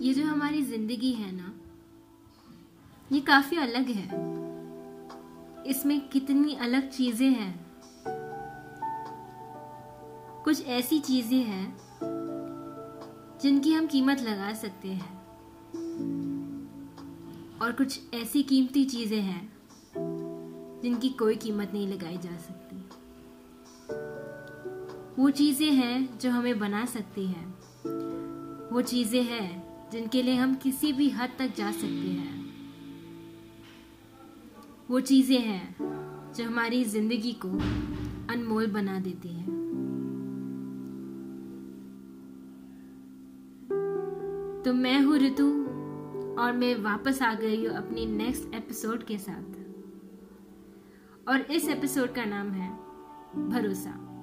ये जो हमारी ज़िंदगी है ना, ये काफ़ी अलग है। इसमें कितनी अलग चीज़ें हैं। कुछ ऐसी चीज़ें हैं जिनकी हम कीमत लगा सकते हैं। और कुछ ऐसी कीमती चीज़ें हैं जिनकी कोई कीमत नहीं लगाई जा सकती। वो चीज़ें हैं जो हमें बना सकती हैं। वो चीज़ें हैं जिनके लिए हम किसी भी हद तक जा सकते हैं। वो चीज़ें हैं जो हमारी ज़िंदगी को अनमोल बना देती हैं। तो मैं हूँ ऋतु और मैं वापस आ गई हूँ अपनी नेक्स्ट एपिसोड के साथ। और इस एपिसोड का नाम है भरोसा।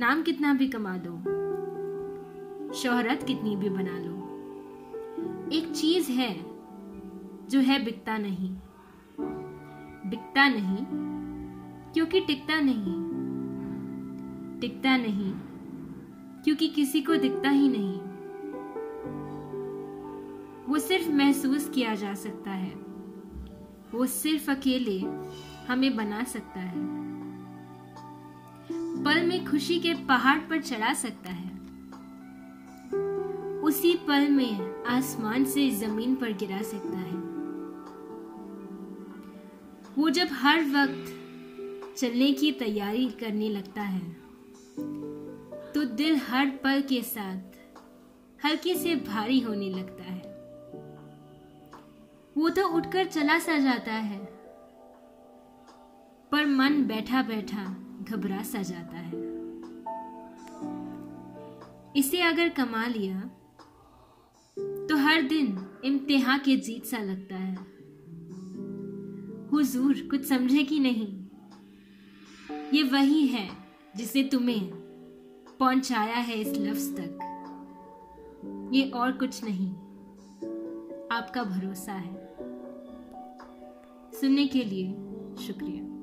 नाम कितना भी कमा दो, शोहरत कितनी भी बना लो। एक चीज़ है जो है बिकता नहीं। बिकता नहीं क्योंकि टिकता नहीं। टिकता नहीं क्योंकि किसी को दिखता ही नहीं। वो सिर्फ़ महसूस किया जा सकता है। वो सिर्फ़ अकेले हमें बना सकता है। पल में खुशी के पहाड़ पर चढ़ा सकता है। उसी पल में आसमान से ज़मीन पर गिरा सकता है। वो जब हर वक्त चलने की तैयारी करने लगता है तो दिल हर पल के साथ हल्के से भारी होने लगता है। वो तो उठकर चला सा जाता है, पर मन बैठा बैठा घबरा सा जाता है। इसे अगर कमा लिया तो हर दिन इम्तिहा के जीत सा लगता है। हुजूर, कुछ समझे कि नहीं? ये वही है जिसे तुम्हें पहुँचाया है इस लफ्ज तक। ये और कुछ नहीं। आपका भरोसा है। सुनने के लिए शुक्रिया।